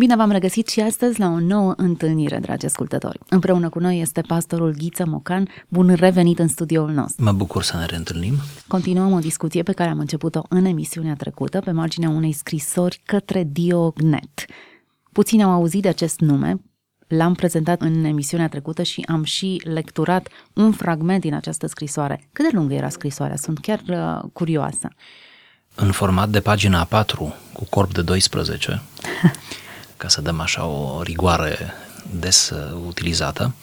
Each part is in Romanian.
Bine v-am regăsit și astăzi la o nouă întâlnire, dragi ascultători. Împreună cu noi este pastorul Ghiță Mocan. Bun revenit în studioul nostru. Mă bucur să ne reîntâlnim. Continuăm o discuție pe care am început-o în emisiunea trecută pe marginea unei scrisori către Diognet. Puțini au auzit de acest nume, l-am prezentat în emisiunea trecută și am și lecturat un fragment din această scrisoare. Cât de lungă era scrisoarea? Sunt chiar uh, curioasă. În format de pagina 4, cu corp de 12, ca să dăm așa o rigoare des uh, utilizată,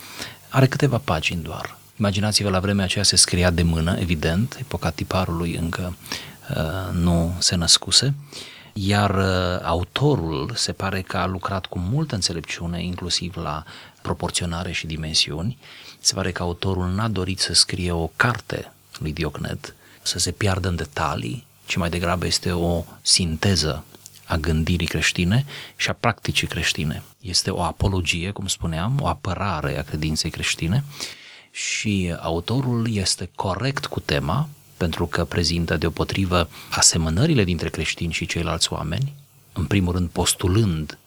are câteva pagini doar. Imaginați-vă, la vremea aceea se scria de mână, evident, epoca tiparului încă uh, nu se născuse, iar uh, autorul se pare că a lucrat cu multă înțelepciune, inclusiv la proporționare și dimensiuni. Se pare că autorul n-a dorit să scrie o carte lui Diocnet, să se piardă în detalii, ci mai degrabă este o sinteză a gândirii creștine și a practicii creștine. Este o apologie, cum spuneam, o apărare a credinței creștine și autorul este corect cu tema pentru că prezintă deopotrivă asemănările dintre creștini și ceilalți oameni, în primul rând postulând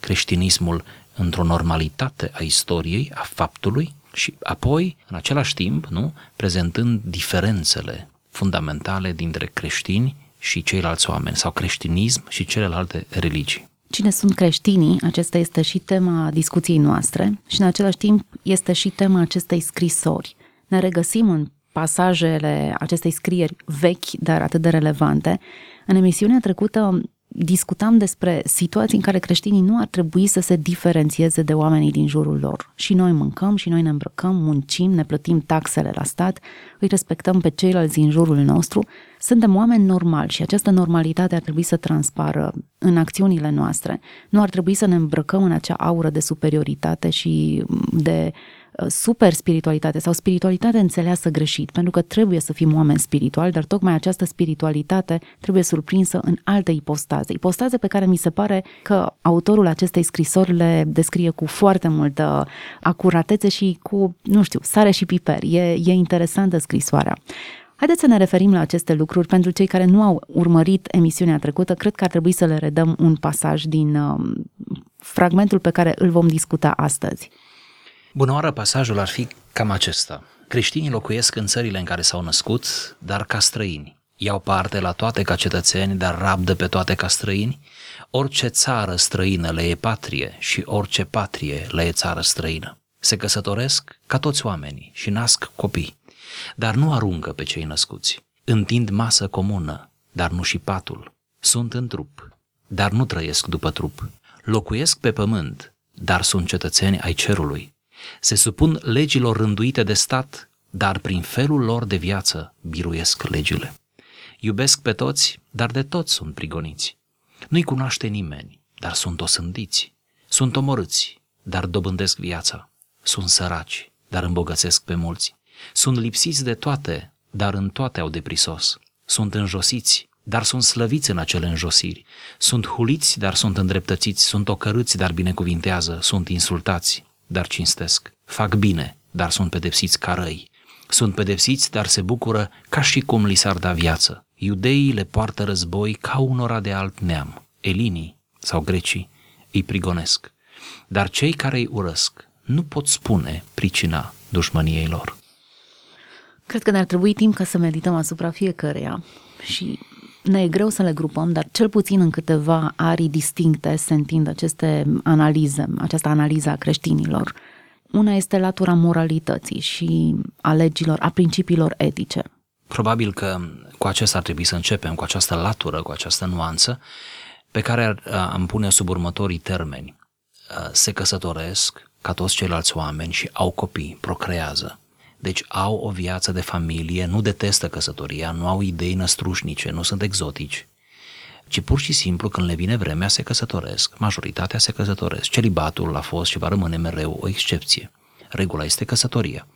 creștinismul într-o normalitate a istoriei, a faptului și apoi, în același timp, nu, prezentând diferențele fundamentale dintre creștini și ceilalți oameni, sau creștinism și celelalte religii. Cine sunt creștinii? Acesta este și tema discuției noastre și în același timp este și tema acestei scrisori. Ne regăsim în pasajele acestei scrieri vechi, dar atât de relevante. În emisiunea trecută discutam despre situații în care creștinii nu ar trebui să se diferențieze de oamenii din jurul lor. Și noi mâncăm, și noi ne îmbrăcăm, muncim, ne plătim taxele la stat, îi respectăm pe ceilalți din jurul nostru. Suntem oameni normali și această normalitate ar trebui să transpară în acțiunile noastre. Nu ar trebui să ne îmbrăcăm în acea aură de superioritate și de Uh, super spiritualitate sau spiritualitate înțeleasă greșit, pentru că trebuie să fim oameni spirituali, dar tocmai această spiritualitate trebuie surprinsă în alte ipostaze. Ipostaze pe care mi se pare că autorul acestei scrisori le descrie cu foarte multă acuratețe și cu, nu știu, sare și piper. E, e interesantă scrisoarea. Haideți să ne referim la aceste lucruri. Pentru cei care nu au urmărit emisiunea trecută, cred că ar trebui să le redăm un pasaj din uh, fragmentul pe care îl vom discuta astăzi. Bună oară, pasajul ar fi cam acesta. Creștinii locuiesc în țările în care s-au născut, dar ca străini. Iau parte la toate ca cetățeni, dar rabdă pe toate ca străini. Orice țară străină le e patrie și orice patrie le e țară străină. Se căsătoresc ca toți oamenii și nasc copii, dar nu aruncă pe cei născuți. Întind masă comună, dar nu și patul. Sunt în trup, dar nu trăiesc după trup. Locuiesc pe pământ, dar sunt cetățeni ai cerului se supun legilor rânduite de stat, dar prin felul lor de viață biruiesc legile. Iubesc pe toți, dar de toți sunt prigoniți. Nu-i cunoaște nimeni, dar sunt osândiți. Sunt omorâți, dar dobândesc viața. Sunt săraci, dar îmbogățesc pe mulți. Sunt lipsiți de toate, dar în toate au deprisos. Sunt înjosiți, dar sunt slăviți în acele înjosiri. Sunt huliți, dar sunt îndreptățiți. Sunt ocărâți, dar binecuvintează. Sunt insultați, dar cinstesc. Fac bine, dar sunt pedepsiți ca răi. Sunt pedepsiți, dar se bucură ca și cum li s-ar da viață. Iudeii le poartă război ca unora de alt neam. Elinii sau grecii îi prigonesc. Dar cei care îi urăsc nu pot spune pricina dușmăniei lor. Cred că ne-ar trebui timp ca să medităm asupra fiecăreia și ne e greu să le grupăm, dar cel puțin în câteva arii distincte se întind aceste analize, această analiză a creștinilor. Una este latura moralității și a legilor, a principiilor etice. Probabil că cu acesta ar trebui să începem, cu această latură, cu această nuanță, pe care am pune sub următorii termeni. Se căsătoresc ca toți ceilalți oameni și au copii, procrează. Deci au o viață de familie, nu detestă căsătoria, nu au idei năstrușnice, nu sunt exotici, ci pur și simplu când le vine vremea se căsătoresc. Majoritatea se căsătoresc. Celibatul a fost și va rămâne mereu o excepție. Regula este căsătoria.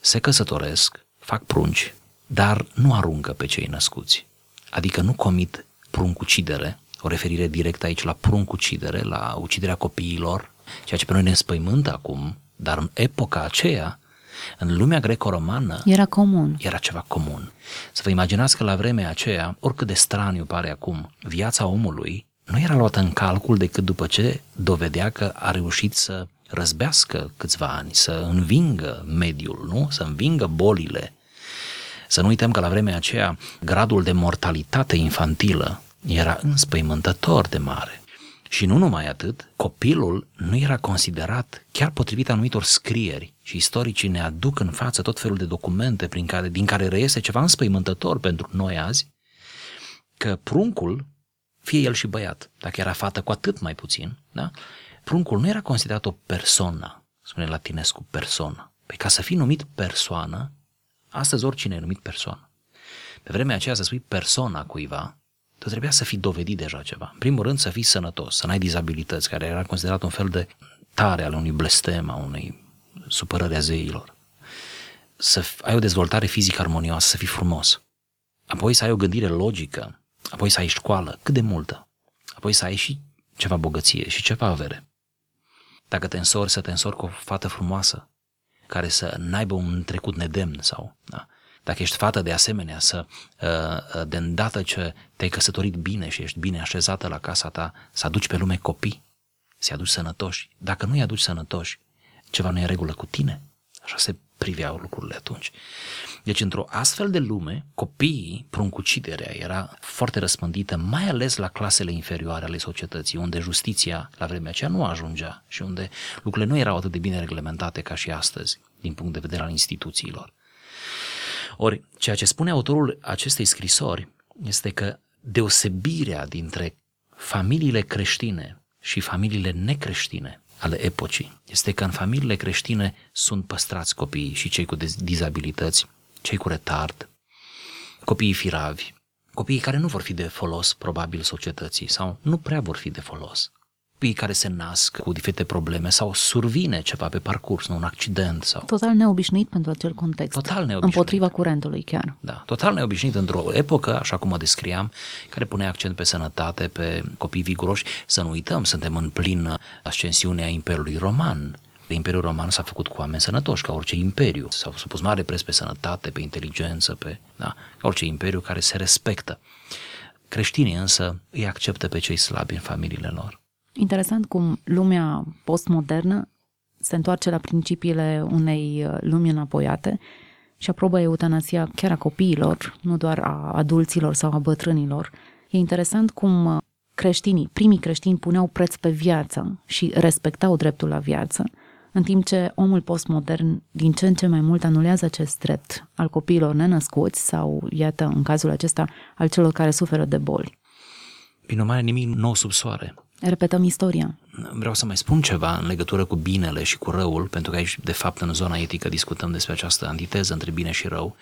Se căsătoresc, fac prunci, dar nu aruncă pe cei născuți. Adică nu comit pruncucidere, o referire directă aici la pruncucidere, la uciderea copiilor, ceea ce pe noi ne înspăimântă acum, dar în epoca aceea în lumea greco-romană era comun. Era ceva comun. Să vă imaginați că la vremea aceea, oricât de straniu pare acum, viața omului nu era luată în calcul decât după ce dovedea că a reușit să răzbească câțiva ani, să învingă mediul, nu? Să învingă bolile. Să nu uităm că la vremea aceea gradul de mortalitate infantilă era înspăimântător de mare. Și nu numai atât, copilul nu era considerat, chiar potrivit anumitor scrieri, și istoricii ne aduc în față tot felul de documente prin care, din care reiese ceva înspăimântător pentru noi azi, că pruncul, fie el și băiat, dacă era fată cu atât mai puțin, da? pruncul nu era considerat o persoană, spune latinescu, persoană. Păi ca să fii numit persoană, astăzi oricine e numit persoană. Pe vremea aceea să spui persoana cuiva, tu trebuia să fii dovedit deja ceva. În primul rând să fii sănătos, să n-ai dizabilități, care era considerat un fel de tare al unui blestem, a unei supărări a zeilor. Să ai o dezvoltare fizică armonioasă, să fii frumos. Apoi să ai o gândire logică, apoi să ai școală, cât de multă. Apoi să ai și ceva bogăție și ceva avere. Dacă te însori, să te însori cu o fată frumoasă, care să n-aibă un trecut nedemn sau, da? Dacă ești fată de asemenea, să uh, uh, de îndată ce te-ai căsătorit bine și ești bine așezată la casa ta, să aduci pe lume copii, să-i aduci sănătoși. Dacă nu-i aduci sănătoși, ceva nu e în regulă cu tine. Așa se priveau lucrurile atunci. Deci, într-o astfel de lume, copiii, pruncuciderea era foarte răspândită, mai ales la clasele inferioare ale societății, unde justiția la vremea aceea nu ajungea și unde lucrurile nu erau atât de bine reglementate ca și astăzi, din punct de vedere al instituțiilor. Ori, ceea ce spune autorul acestei scrisori este că deosebirea dintre familiile creștine și familiile necreștine ale epocii este că în familiile creștine sunt păstrați copiii și cei cu dizabilități, cei cu retard, copiii firavi, copiii care nu vor fi de folos probabil societății sau nu prea vor fi de folos copiii care se nasc cu diferite probleme sau survine ceva pe parcurs, nu un accident sau... Total neobișnuit pentru acel context. Total neobișnuit. Împotriva curentului chiar. Da, total neobișnuit într-o epocă, așa cum o descriam, care pune accent pe sănătate, pe copii viguroși. Să nu uităm, suntem în plin ascensiune a Imperiului Roman. Imperiul Roman s-a făcut cu oameni sănătoși, ca orice imperiu. S-au supus mare preț pe sănătate, pe inteligență, pe da, ca orice imperiu care se respectă. Creștinii însă îi acceptă pe cei slabi în familiile lor. Interesant cum lumea postmodernă se întoarce la principiile unei uh, lumi înapoiate și aprobă eutanasia chiar a copiilor, nu doar a adulților sau a bătrânilor. E interesant cum uh, creștinii, primii creștini puneau preț pe viață și respectau dreptul la viață, în timp ce omul postmodern din ce în ce mai mult anulează acest drept al copiilor nenăscuți sau, iată, în cazul acesta, al celor care suferă de boli. Prin urmare, nimic nou sub soare. Repetăm istoria. Vreau să mai spun ceva în legătură cu binele și cu răul, pentru că aici, de fapt, în zona etică discutăm despre această antiteză între bine și rău.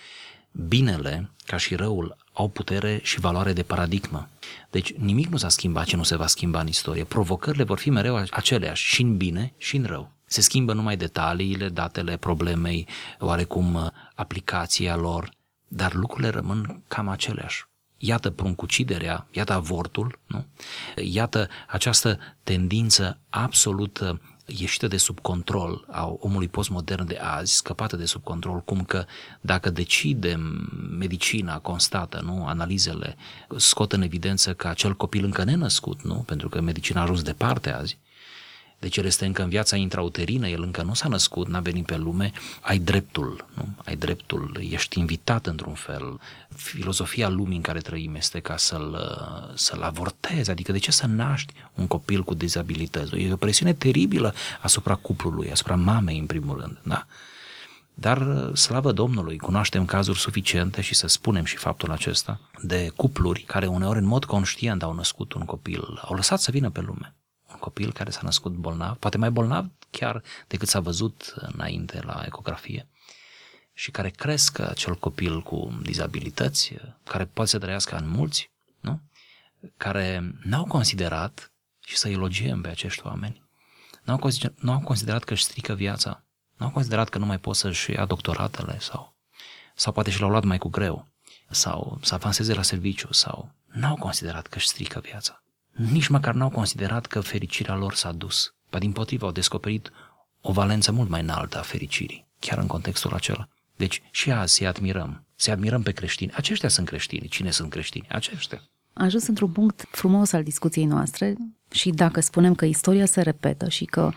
Binele, ca și răul, au putere și valoare de paradigmă. Deci nimic nu s-a schimbat ce nu se va schimba în istorie. Provocările vor fi mereu aceleași, și în bine și în rău. Se schimbă numai detaliile, datele problemei, oarecum aplicația lor, dar lucrurile rămân cam aceleași. Iată pruncuciderea, iată avortul, nu? iată această tendință absolut ieșită de sub control a omului postmodern de azi, scăpată de sub control, cum că dacă decidem, medicina constată, nu, analizele scot în evidență că acel copil încă nenăscut, nu, pentru că medicina a ajuns departe azi, deci el este încă în viața intrauterină, el încă nu s-a născut, n-a venit pe lume, ai dreptul, nu? Ai dreptul, ești invitat într-un fel. Filozofia lumii în care trăim este ca să-l, să-l avortezi, adică de ce să naști un copil cu dizabilități? E o presiune teribilă asupra cuplului, asupra mamei în primul rând, da? Dar, slavă Domnului, cunoaștem cazuri suficiente și să spunem și faptul acesta de cupluri care uneori în mod conștient au născut un copil, au lăsat să vină pe lume un copil care s-a născut bolnav, poate mai bolnav chiar decât s-a văzut înainte la ecografie și care cresc acel copil cu dizabilități, care poate să trăiască în mulți, nu? care n-au considerat, și să elogiem pe acești oameni, n-au considerat, n-au considerat că își strică viața, n-au considerat că nu mai pot să-și ia doctoratele sau, sau poate și l-au luat mai cu greu, sau să avanseze la serviciu, sau n-au considerat că își strică viața nici măcar n-au considerat că fericirea lor s-a dus. Ba din potrivă, au descoperit o valență mult mai înaltă a fericirii, chiar în contextul acela. Deci și azi să admirăm, să admirăm pe creștini. Aceștia sunt creștini. Cine sunt creștini? Aceștia. ajuns într-un punct frumos al discuției noastre și dacă spunem că istoria se repetă și că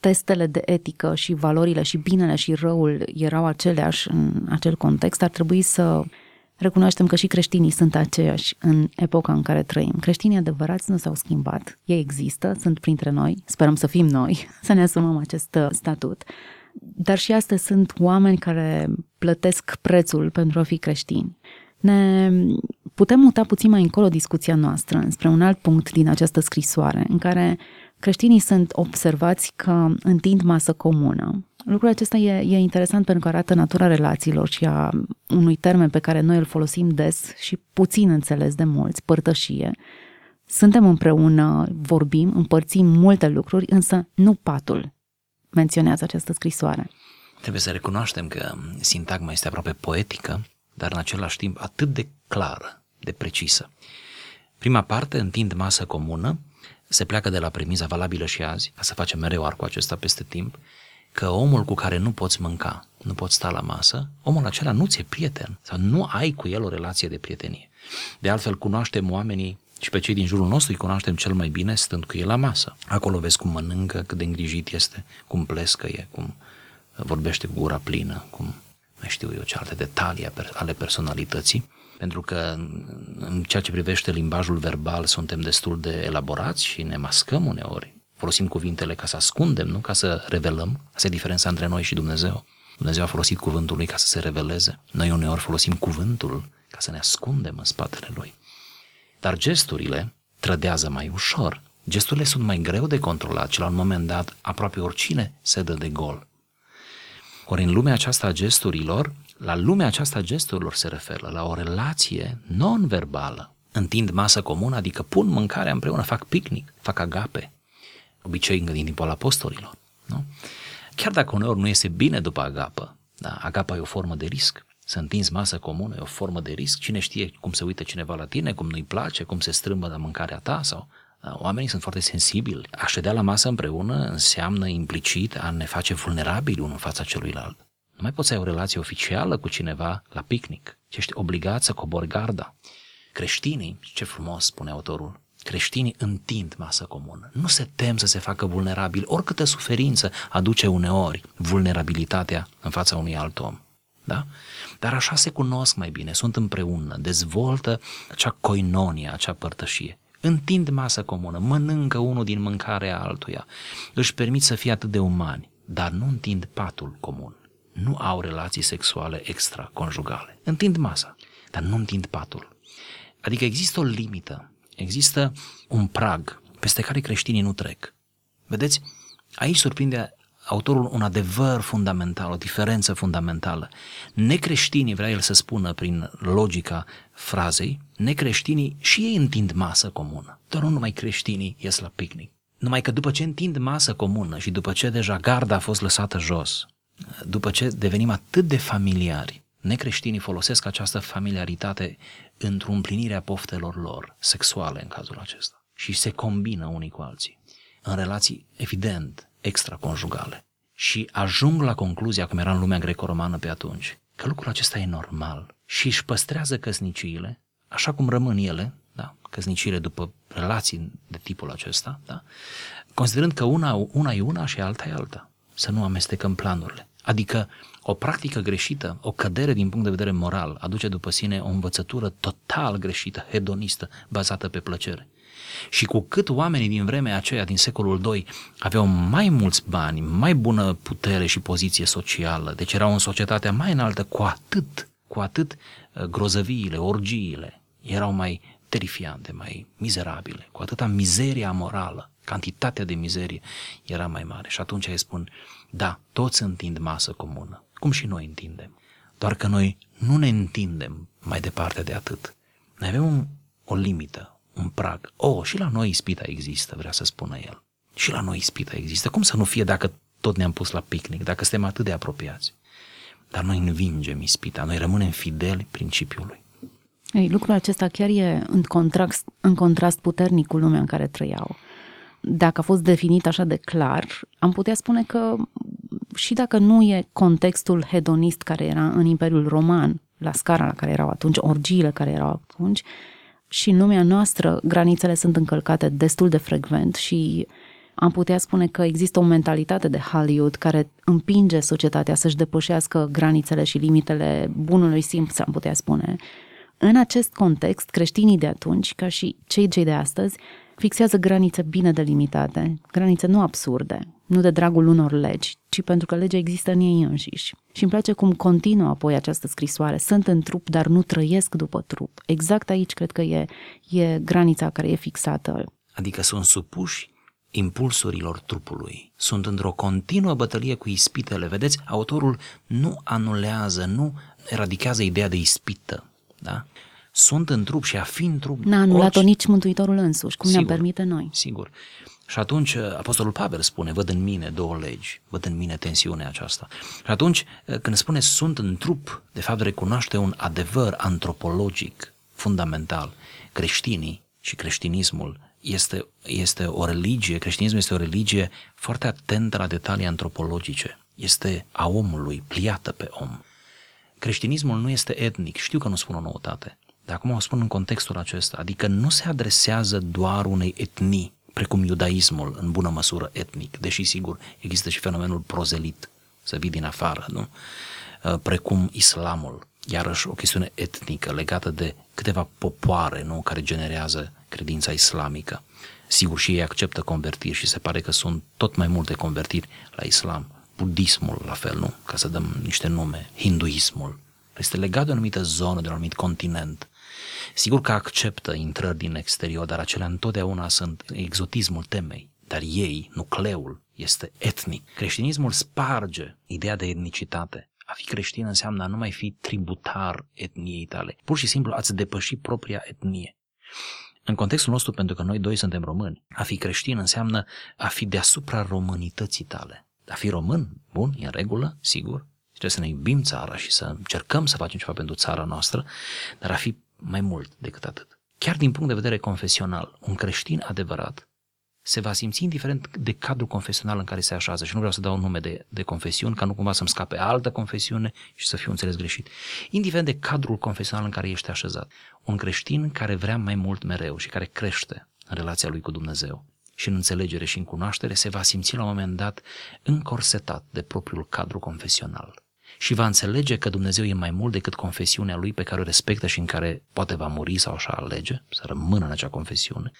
testele de etică și valorile și binele și răul erau aceleași în acel context, ar trebui să recunoaștem că și creștinii sunt aceiași în epoca în care trăim. Creștinii adevărați nu s-au schimbat, ei există, sunt printre noi, sperăm să fim noi, să ne asumăm acest uh, statut, dar și astăzi sunt oameni care plătesc prețul pentru a fi creștini. Ne putem muta puțin mai încolo discuția noastră spre un alt punct din această scrisoare, în care creștinii sunt observați că întind masă comună. Lucrul acesta e, e interesant pentru că arată natura relațiilor și a unui termen pe care noi îl folosim des și puțin înțeles de mulți, părtășie. Suntem împreună, vorbim, împărțim multe lucruri, însă nu patul, menționează această scrisoare. Trebuie să recunoaștem că sintagma este aproape poetică, dar în același timp atât de clară, de precisă. Prima parte, întind masă comună, se pleacă de la premiza valabilă și azi, ca să facem mereu arcul acesta peste timp, că omul cu care nu poți mânca, nu poți sta la masă, omul acela nu ți-e prieten sau nu ai cu el o relație de prietenie. De altfel, cunoaștem oamenii și pe cei din jurul nostru îi cunoaștem cel mai bine stând cu el la masă. Acolo vezi cum mănâncă, cât de îngrijit este, cum plescăie, cum vorbește cu gura plină, cum mai știu eu ce alte detalii ale personalității, pentru că în ceea ce privește limbajul verbal suntem destul de elaborați și ne mascăm uneori. Folosim cuvintele ca să ascundem, nu ca să revelăm. Asta e diferența între noi și Dumnezeu. Dumnezeu a folosit cuvântul lui ca să se reveleze. Noi uneori folosim cuvântul ca să ne ascundem în spatele lui. Dar gesturile trădează mai ușor. Gesturile sunt mai greu de controlat și la un moment dat aproape oricine se dă de gol. Ori în lumea aceasta a gesturilor, la lumea aceasta a gesturilor se referă, la o relație non-verbală. Întind masă comună, adică pun mâncarea împreună, fac picnic, fac agape, obicei încă din timpul apostolilor. Nu? Chiar dacă uneori nu este bine după agapă, da, agapa e o formă de risc, să întinzi masă comună e o formă de risc, cine știe cum se uită cineva la tine, cum nu-i place, cum se strâmbă la mâncarea ta sau da, Oamenii sunt foarte sensibili. A ședea la masă împreună înseamnă implicit a ne face vulnerabili unul în fața celuilalt. Nu mai poți să ai o relație oficială cu cineva la picnic, ci ești obligat să cobori garda. Creștinii, ce frumos spune autorul, creștinii întind masă comună. Nu se tem să se facă vulnerabil. Oricâtă suferință aduce uneori vulnerabilitatea în fața unui alt om. Da? Dar așa se cunosc mai bine, sunt împreună, dezvoltă acea coinonie, acea părtășie întind masă comună, mănâncă unul din mâncarea altuia, își permit să fie atât de umani, dar nu întind patul comun. Nu au relații sexuale extraconjugale. Întind masa, dar nu întind patul. Adică există o limită, există un prag peste care creștinii nu trec. Vedeți? Aici surprinde autorul un adevăr fundamental, o diferență fundamentală. Necreștinii, vrea el să spună prin logica frazei, necreștinii și ei întind masă comună. Doar nu numai creștinii ies la picnic. Numai că după ce întind masă comună și după ce deja garda a fost lăsată jos, după ce devenim atât de familiari, necreștinii folosesc această familiaritate într-o împlinire a poftelor lor, sexuale în cazul acesta, și se combină unii cu alții, în relații, evident, extraconjugale. Și ajung la concluzia, cum era în lumea greco-romană pe atunci, că lucrul acesta e normal și își păstrează căsniciile, așa cum rămân ele, da, căsniciile după relații de tipul acesta, da, considerând că una, una e una și alta e alta. Să nu amestecăm planurile. Adică o practică greșită, o cădere din punct de vedere moral, aduce după sine o învățătură total greșită, hedonistă, bazată pe plăcere. Și cu cât oamenii din vremea aceea, din secolul II, aveau mai mulți bani, mai bună putere și poziție socială, deci erau în societatea mai înaltă, cu atât, cu atât uh, grozăviile, orgiile erau mai terifiante, mai mizerabile, cu atâta mizeria morală, cantitatea de mizerie era mai mare. Și atunci îi spun, da, toți întind masă comună, cum și noi întindem. Doar că noi nu ne întindem mai departe de atât. Noi avem un, o limită, un prag. Oh, și la noi ispita există, vrea să spună el. Și la noi ispita există. Cum să nu fie dacă tot ne-am pus la picnic, dacă suntem atât de apropiați? Dar noi învingem ispita, noi rămânem fideli principiului. Ei, lucrul acesta chiar e în contrast, în contrast puternic cu lumea în care trăiau. Dacă a fost definit așa de clar, am putea spune că și dacă nu e contextul hedonist care era în Imperiul Roman, la scara la care erau atunci, orgiile care erau atunci, și în lumea noastră granițele sunt încălcate destul de frecvent și am putea spune că există o mentalitate de Hollywood care împinge societatea să-și depășească granițele și limitele bunului simț, am putea spune. În acest context, creștinii de atunci, ca și cei cei de astăzi, fixează granițe bine delimitate, granițe nu absurde, nu de dragul unor legi, ci pentru că legea există în ei înșiși. Și îmi place cum continuă apoi această scrisoare. Sunt în trup, dar nu trăiesc după trup. Exact aici cred că e, e granița care e fixată. Adică sunt supuși impulsurilor trupului. Sunt într-o continuă bătălie cu ispitele. Vedeți, autorul nu anulează, nu eradichează ideea de ispită. Da? Sunt în trup și a fi în trup... N-a anulat-o orice... nici Mântuitorul însuși, cum ne-am permite noi. Sigur. Și atunci uh, Apostolul Pavel spune, văd în mine două legi, văd în mine tensiunea aceasta. Și atunci uh, când spune sunt în trup, de fapt recunoaște un adevăr antropologic fundamental. Creștinii și creștinismul este, este o religie, creștinismul este o religie foarte atentă la detalii antropologice. Este a omului, pliată pe om. Creștinismul nu este etnic, știu că nu spun o noutate, dar acum o spun în contextul acesta, adică nu se adresează doar unei etnii, precum iudaismul, în bună măsură etnic, deși sigur există și fenomenul prozelit, să vii din afară, nu? Uh, precum islamul, iarăși o chestiune etnică legată de câteva popoare nu? care generează credința islamică. Sigur și ei acceptă convertiri și se pare că sunt tot mai multe convertiri la islam. Budismul la fel, nu? Ca să dăm niște nume. Hinduismul. Este legat de o anumită zonă, de un anumit continent. Sigur că acceptă intrări din exterior, dar acelea întotdeauna sunt exotismul temei. Dar ei, nucleul, este etnic. Creștinismul sparge ideea de etnicitate. A fi creștin înseamnă a nu mai fi tributar etniei tale. Pur și simplu ați depăși propria etnie. În contextul nostru, pentru că noi doi suntem români, a fi creștin înseamnă a fi deasupra românității tale. A fi român, bun, e în regulă, sigur, trebuie să ne iubim țara și să încercăm să facem ceva pentru țara noastră, dar a fi mai mult decât atât. Chiar din punct de vedere confesional, un creștin adevărat se va simți indiferent de cadrul confesional în care se așează și nu vreau să dau nume de, de confesiuni ca nu cumva să-mi scape altă confesiune și să fiu înțeles greșit. Indiferent de cadrul confesional în care ești așezat, un creștin care vrea mai mult mereu și care crește în relația lui cu Dumnezeu și în înțelegere și în cunoaștere se va simți la un moment dat încorsetat de propriul cadru confesional și va înțelege că Dumnezeu e mai mult decât confesiunea lui pe care o respectă și în care poate va muri sau așa alege, să rămână în acea confesiune,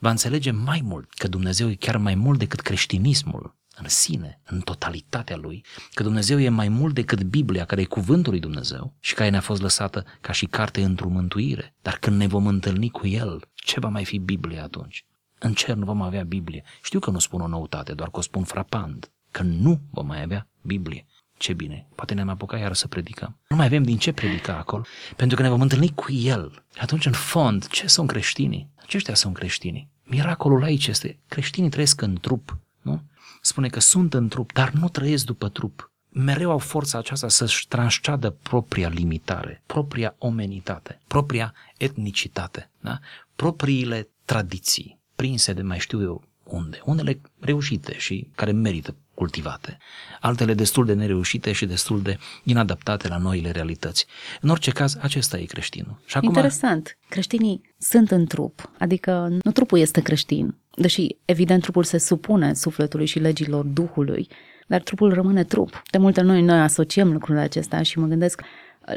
va înțelege mai mult că Dumnezeu e chiar mai mult decât creștinismul în sine, în totalitatea lui, că Dumnezeu e mai mult decât Biblia, care e cuvântul lui Dumnezeu și care ne-a fost lăsată ca și carte într-o mântuire. Dar când ne vom întâlni cu El, ce va mai fi Biblia atunci? În cer nu vom avea Biblie. Știu că nu spun o noutate, doar că o spun frapant, că nu vom mai avea Biblie. Ce bine, poate ne-am apucat iar să predicăm. Nu mai avem din ce predica acolo, pentru că ne vom întâlni cu El. Atunci, în fond, ce sunt creștinii? Aceștia sunt creștinii. Miracolul aici este, creștinii trăiesc în trup, nu? Spune că sunt în trup, dar nu trăiesc după trup. Mereu au forța aceasta să-și transceadă propria limitare, propria omenitate, propria etnicitate, da? propriile tradiții, prinse de mai știu eu unde. Unele reușite și care merită cultivate, altele destul de nereușite și destul de inadaptate la noile realități. În orice caz, acesta e creștinul. Și acum... Interesant. Creștinii sunt în trup, adică nu trupul este creștin, deși evident trupul se supune sufletului și legilor Duhului, dar trupul rămâne trup. De multe noi noi asociem lucrurile acestea și mă gândesc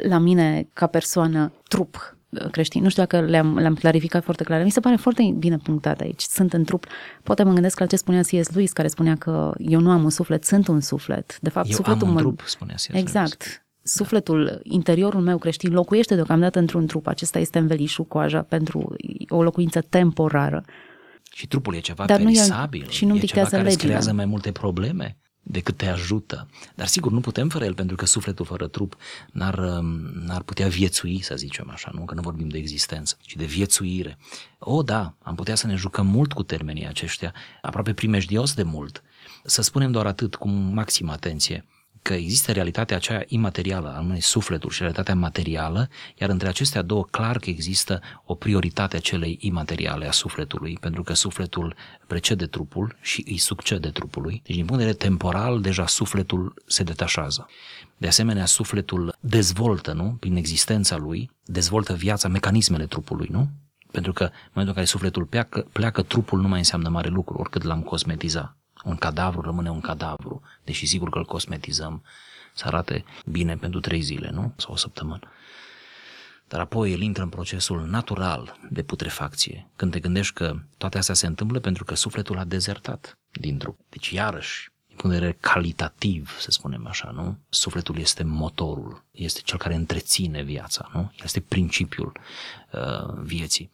la mine ca persoană trup creștini. Nu știu dacă le-am, le-am clarificat foarte clar. Mi se pare foarte bine punctat aici. Sunt în trup. Poate mă gândesc la ce spunea C.S. Lewis, care spunea că eu nu am un suflet, sunt un suflet. De fapt, eu sufletul am un mă... trup, spunea C.S. Exact. Lewis. Sufletul, da. interiorul meu creștin locuiește deocamdată într-un trup. Acesta este învelișul coaja pentru o locuință temporară. Și trupul e ceva Dar perisabil, nu e, și nu e ceva care legile. creează mai multe probleme decât te ajută. Dar sigur, nu putem fără el, pentru că sufletul fără trup n-ar, um, n-ar putea viețui, să zicem așa, nu că nu vorbim de existență, ci de viețuire. O, da, am putea să ne jucăm mult cu termenii aceștia, aproape primejdios de mult. Să spunem doar atât, cu maximă atenție că există realitatea aceea imaterială, anume sufletul și realitatea materială, iar între acestea două clar că există o prioritate a celei imateriale a sufletului, pentru că sufletul precede trupul și îi succede trupului. Deci, din punct de vedere temporal, deja sufletul se detașează. De asemenea, sufletul dezvoltă, nu? Prin existența lui, dezvoltă viața, mecanismele trupului, nu? Pentru că în momentul în care sufletul pleacă, pleacă trupul nu mai înseamnă mare lucru, oricât l-am cosmetiza. Un cadavru rămâne un cadavru, deși sigur că îl cosmetizăm să arate bine pentru trei zile, nu? Sau o săptămână. Dar apoi el intră în procesul natural de putrefacție, când te gândești că toate astea se întâmplă pentru că sufletul a dezertat din trup. Deci, iarăși, din punct de vedere calitativ, să spunem așa, nu? Sufletul este motorul, este cel care întreține viața, nu? Este principiul uh, vieții.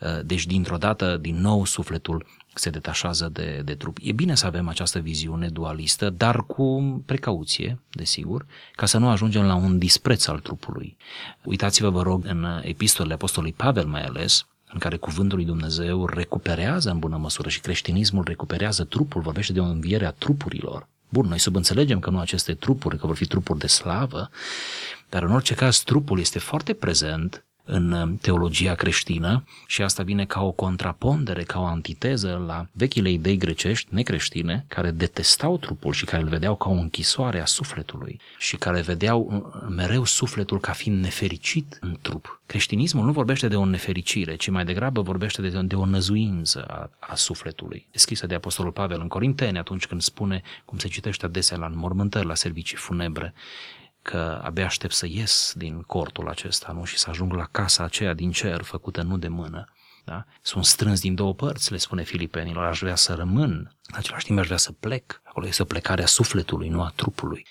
Uh, deci, dintr-o dată, din nou, sufletul se detașează de, de trup. E bine să avem această viziune dualistă, dar cu precauție, desigur, ca să nu ajungem la un dispreț al trupului. Uitați-vă, vă rog, în epistolele Apostolului Pavel mai ales, în care cuvântul lui Dumnezeu recuperează în bună măsură și creștinismul recuperează trupul, vorbește de o înviere a trupurilor. Bun, noi subînțelegem că nu aceste trupuri, că vor fi trupuri de slavă, dar în orice caz trupul este foarte prezent în uh, teologia creștină și asta vine ca o contrapondere, ca o antiteză la vechile idei grecești necreștine care detestau trupul și care îl vedeau ca o închisoare a sufletului și care vedeau uh, mereu sufletul ca fiind nefericit în trup. Creștinismul nu vorbește de o nefericire, ci mai degrabă vorbește de, de o năzuință a, a sufletului. E scrisă de Apostolul Pavel în Corinteni atunci când spune, cum se citește adesea la înmormântări, la servicii funebre, că abia aștept să ies din cortul acesta nu? și să ajung la casa aceea din cer făcută nu de mână. Da? Sunt strâns din două părți, le spune filipenilor, aș vrea să rămân, în același timp aș vrea să plec. Acolo este o plecare a sufletului, nu a trupului.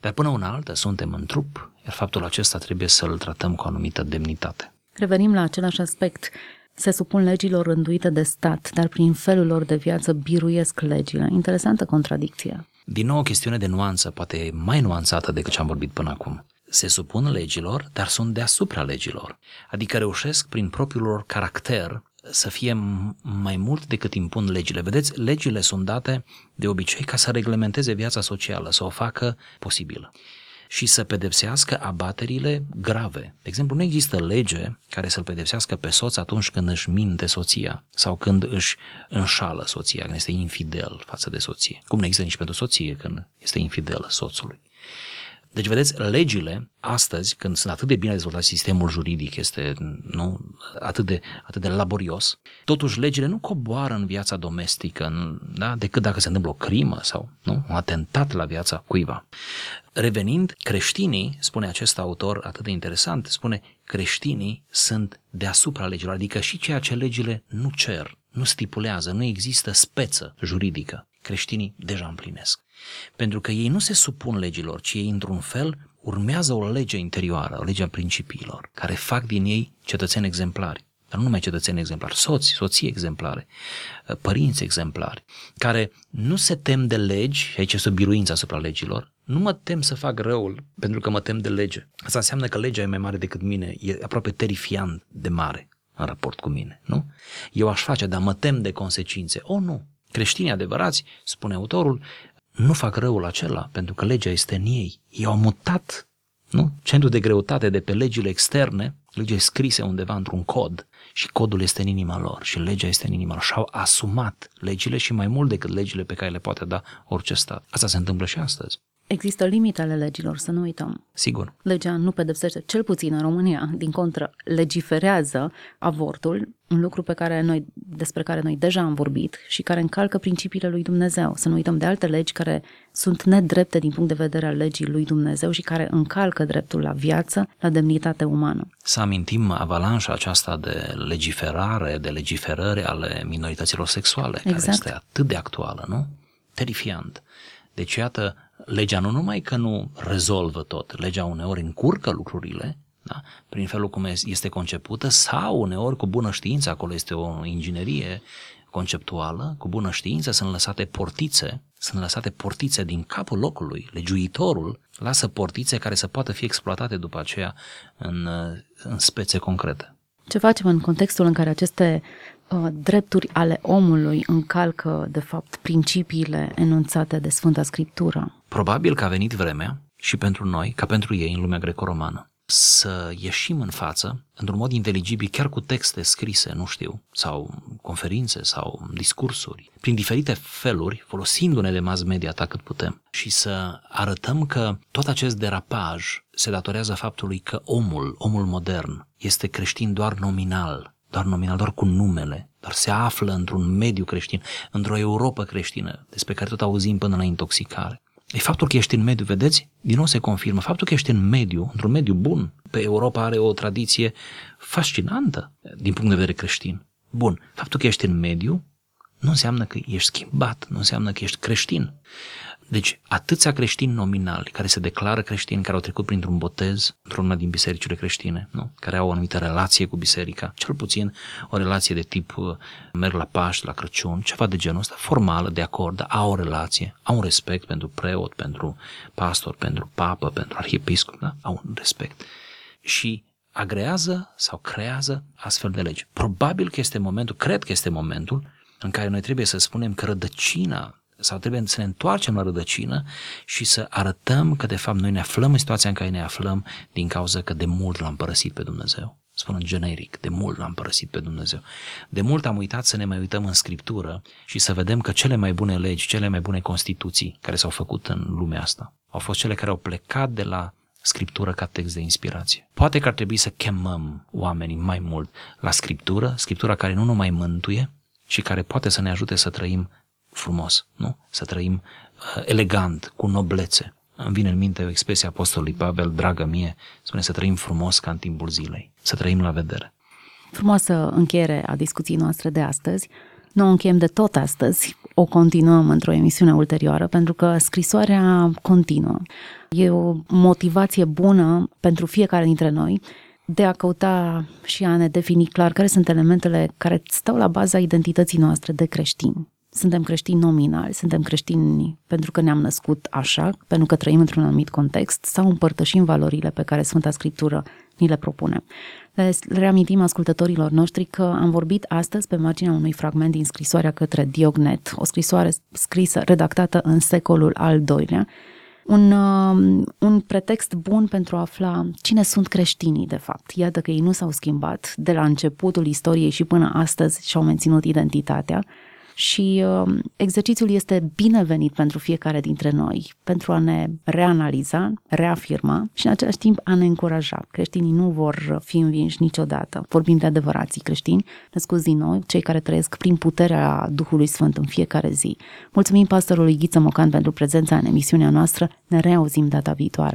Dar până una altă suntem în trup, iar faptul acesta trebuie să-l tratăm cu o anumită demnitate. Revenim la același aspect. Se supun legilor rânduite de stat, dar prin felul lor de viață biruiesc legile. Interesantă contradicție. Din nou o chestiune de nuanță, poate mai nuanțată decât ce am vorbit până acum. Se supun legilor, dar sunt deasupra legilor. Adică reușesc prin propriul lor caracter să fie mai mult decât impun legile. Vedeți, legile sunt date de obicei ca să reglementeze viața socială, să o facă posibilă și să pedepsească abaterile grave. De exemplu, nu există lege care să-l pedepsească pe soț atunci când își minte soția sau când își înșală soția, când este infidel față de soție. Cum nu există nici pentru soție când este infidel soțului. Deci, vedeți, legile astăzi, când sunt atât de bine dezvoltat sistemul juridic, este nu, atât, de, atât de laborios, totuși legile nu coboară în viața domestică, da, decât dacă se întâmplă o crimă sau nu, un atentat la viața cuiva. Revenind, creștinii, spune acest autor atât de interesant, spune creștinii sunt deasupra legilor, adică și ceea ce legile nu cer, nu stipulează, nu există speță juridică. Creștinii deja împlinesc. Pentru că ei nu se supun legilor, ci ei, într-un fel, urmează o lege interioară, o lege a principiilor, care fac din ei cetățeni exemplari. Dar nu numai cetățeni exemplari, soți, soții exemplare, părinți exemplari, care nu se tem de legi, și aici este o biruință asupra legilor, nu mă tem să fac răul pentru că mă tem de lege. Asta înseamnă că legea e mai mare decât mine, e aproape terifiant de mare în raport cu mine, nu? Eu aș face, dar mă tem de consecințe. O, nu. Creștinii adevărați, spune autorul, nu fac răul acela pentru că legea este în ei. Ei au mutat nu? centrul de greutate de pe legile externe, legile scrise undeva într-un cod și codul este în inima lor și legea este în inima lor și au asumat legile și mai mult decât legile pe care le poate da orice stat. Asta se întâmplă și astăzi. Există limite ale legilor, să nu uităm. Sigur. Legea nu pedepsește, cel puțin în România, din contră, legiferează avortul, un lucru pe care noi, despre care noi deja am vorbit și care încalcă principiile lui Dumnezeu. Să nu uităm de alte legi care sunt nedrepte din punct de vedere al legii lui Dumnezeu și care încalcă dreptul la viață, la demnitate umană. Să amintim avalanșa aceasta de legiferare, de legiferări ale minorităților sexuale, exact. care este atât de actuală, nu? Terifiant. Deci, iată, legea nu numai că nu rezolvă tot, legea uneori încurcă lucrurile, da? prin felul cum este concepută, sau uneori cu bună știință, acolo este o inginerie conceptuală, cu bună știință sunt lăsate portițe, sunt lăsate portițe din capul locului, legiuitorul lasă portițe care să poată fi exploatate după aceea în, în spețe concrete. Ce facem în contextul în care aceste uh, drepturi ale omului încalcă, de fapt, principiile enunțate de Sfânta Scriptură? Probabil că a venit vremea și pentru noi, ca pentru ei în lumea greco-romană, să ieșim în față, într-un mod inteligibil, chiar cu texte scrise, nu știu, sau conferințe sau discursuri, prin diferite feluri, folosindu-ne de mass media atât cât putem, și să arătăm că tot acest derapaj se datorează faptului că omul, omul modern, este creștin doar nominal, doar nominal, doar cu numele, doar se află într-un mediu creștin, într-o Europa creștină, despre care tot auzim până la intoxicare. E faptul că ești în mediu, vedeți? Din nou se confirmă. Faptul că ești în mediu, într-un mediu bun, pe Europa are o tradiție fascinantă din punct de vedere creștin. Bun, faptul că ești în mediu nu înseamnă că ești schimbat, nu înseamnă că ești creștin. Deci, atâția creștini nominali care se declară creștini, care au trecut printr-un botez într-una din bisericile creștine, nu? care au o anumită relație cu biserica, cel puțin o relație de tip uh, merg la Paști, la Crăciun, ceva de genul ăsta, formală, de acord, dar au o relație, au un respect pentru preot, pentru pastor, pentru papă, pentru arhiepiscop, da? au un respect. Și agrează sau creează astfel de legi. Probabil că este momentul, cred că este momentul în care noi trebuie să spunem că rădăcina sau trebuie să ne întoarcem la rădăcină și să arătăm că de fapt noi ne aflăm în situația în care ne aflăm din cauza că de mult l-am părăsit pe Dumnezeu. Spun în generic, de mult l-am părăsit pe Dumnezeu. De mult am uitat să ne mai uităm în Scriptură și să vedem că cele mai bune legi, cele mai bune constituții care s-au făcut în lumea asta au fost cele care au plecat de la Scriptură ca text de inspirație. Poate că ar trebui să chemăm oamenii mai mult la Scriptură, Scriptura care nu numai mântuie, și care poate să ne ajute să trăim frumos, nu? Să trăim uh, elegant, cu noblețe. Îmi vine în minte o expresie apostolului Pavel, dragă mie, spune să trăim frumos ca în timpul zilei, să trăim la vedere. Frumoasă încheiere a discuției noastre de astăzi. Nu o încheiem de tot astăzi, o continuăm într-o emisiune ulterioară, pentru că scrisoarea continuă. E o motivație bună pentru fiecare dintre noi de a căuta și a ne defini clar care sunt elementele care stau la baza identității noastre de creștini. Suntem creștini nominali, suntem creștini pentru că ne-am născut așa, pentru că trăim într-un anumit context sau împărtășim valorile pe care Sfânta Scriptură ni le propune. Le reamintim ascultătorilor noștri că am vorbit astăzi pe marginea unui fragment din scrisoarea către Diognet, o scrisoare scrisă, redactată în secolul al doilea, un, uh, un pretext bun pentru a afla cine sunt creștinii, de fapt. Iată că ei nu s-au schimbat de la începutul istoriei și până astăzi și-au menținut identitatea și uh, exercițiul este binevenit pentru fiecare dintre noi, pentru a ne reanaliza, reafirma și în același timp a ne încuraja. Creștinii nu vor fi învinși niciodată. Vorbim de adevărații creștini, născuți din nou, cei care trăiesc prin puterea Duhului Sfânt în fiecare zi. Mulțumim pastorului Ghiță Mocan pentru prezența în emisiunea noastră. Ne reauzim data viitoare.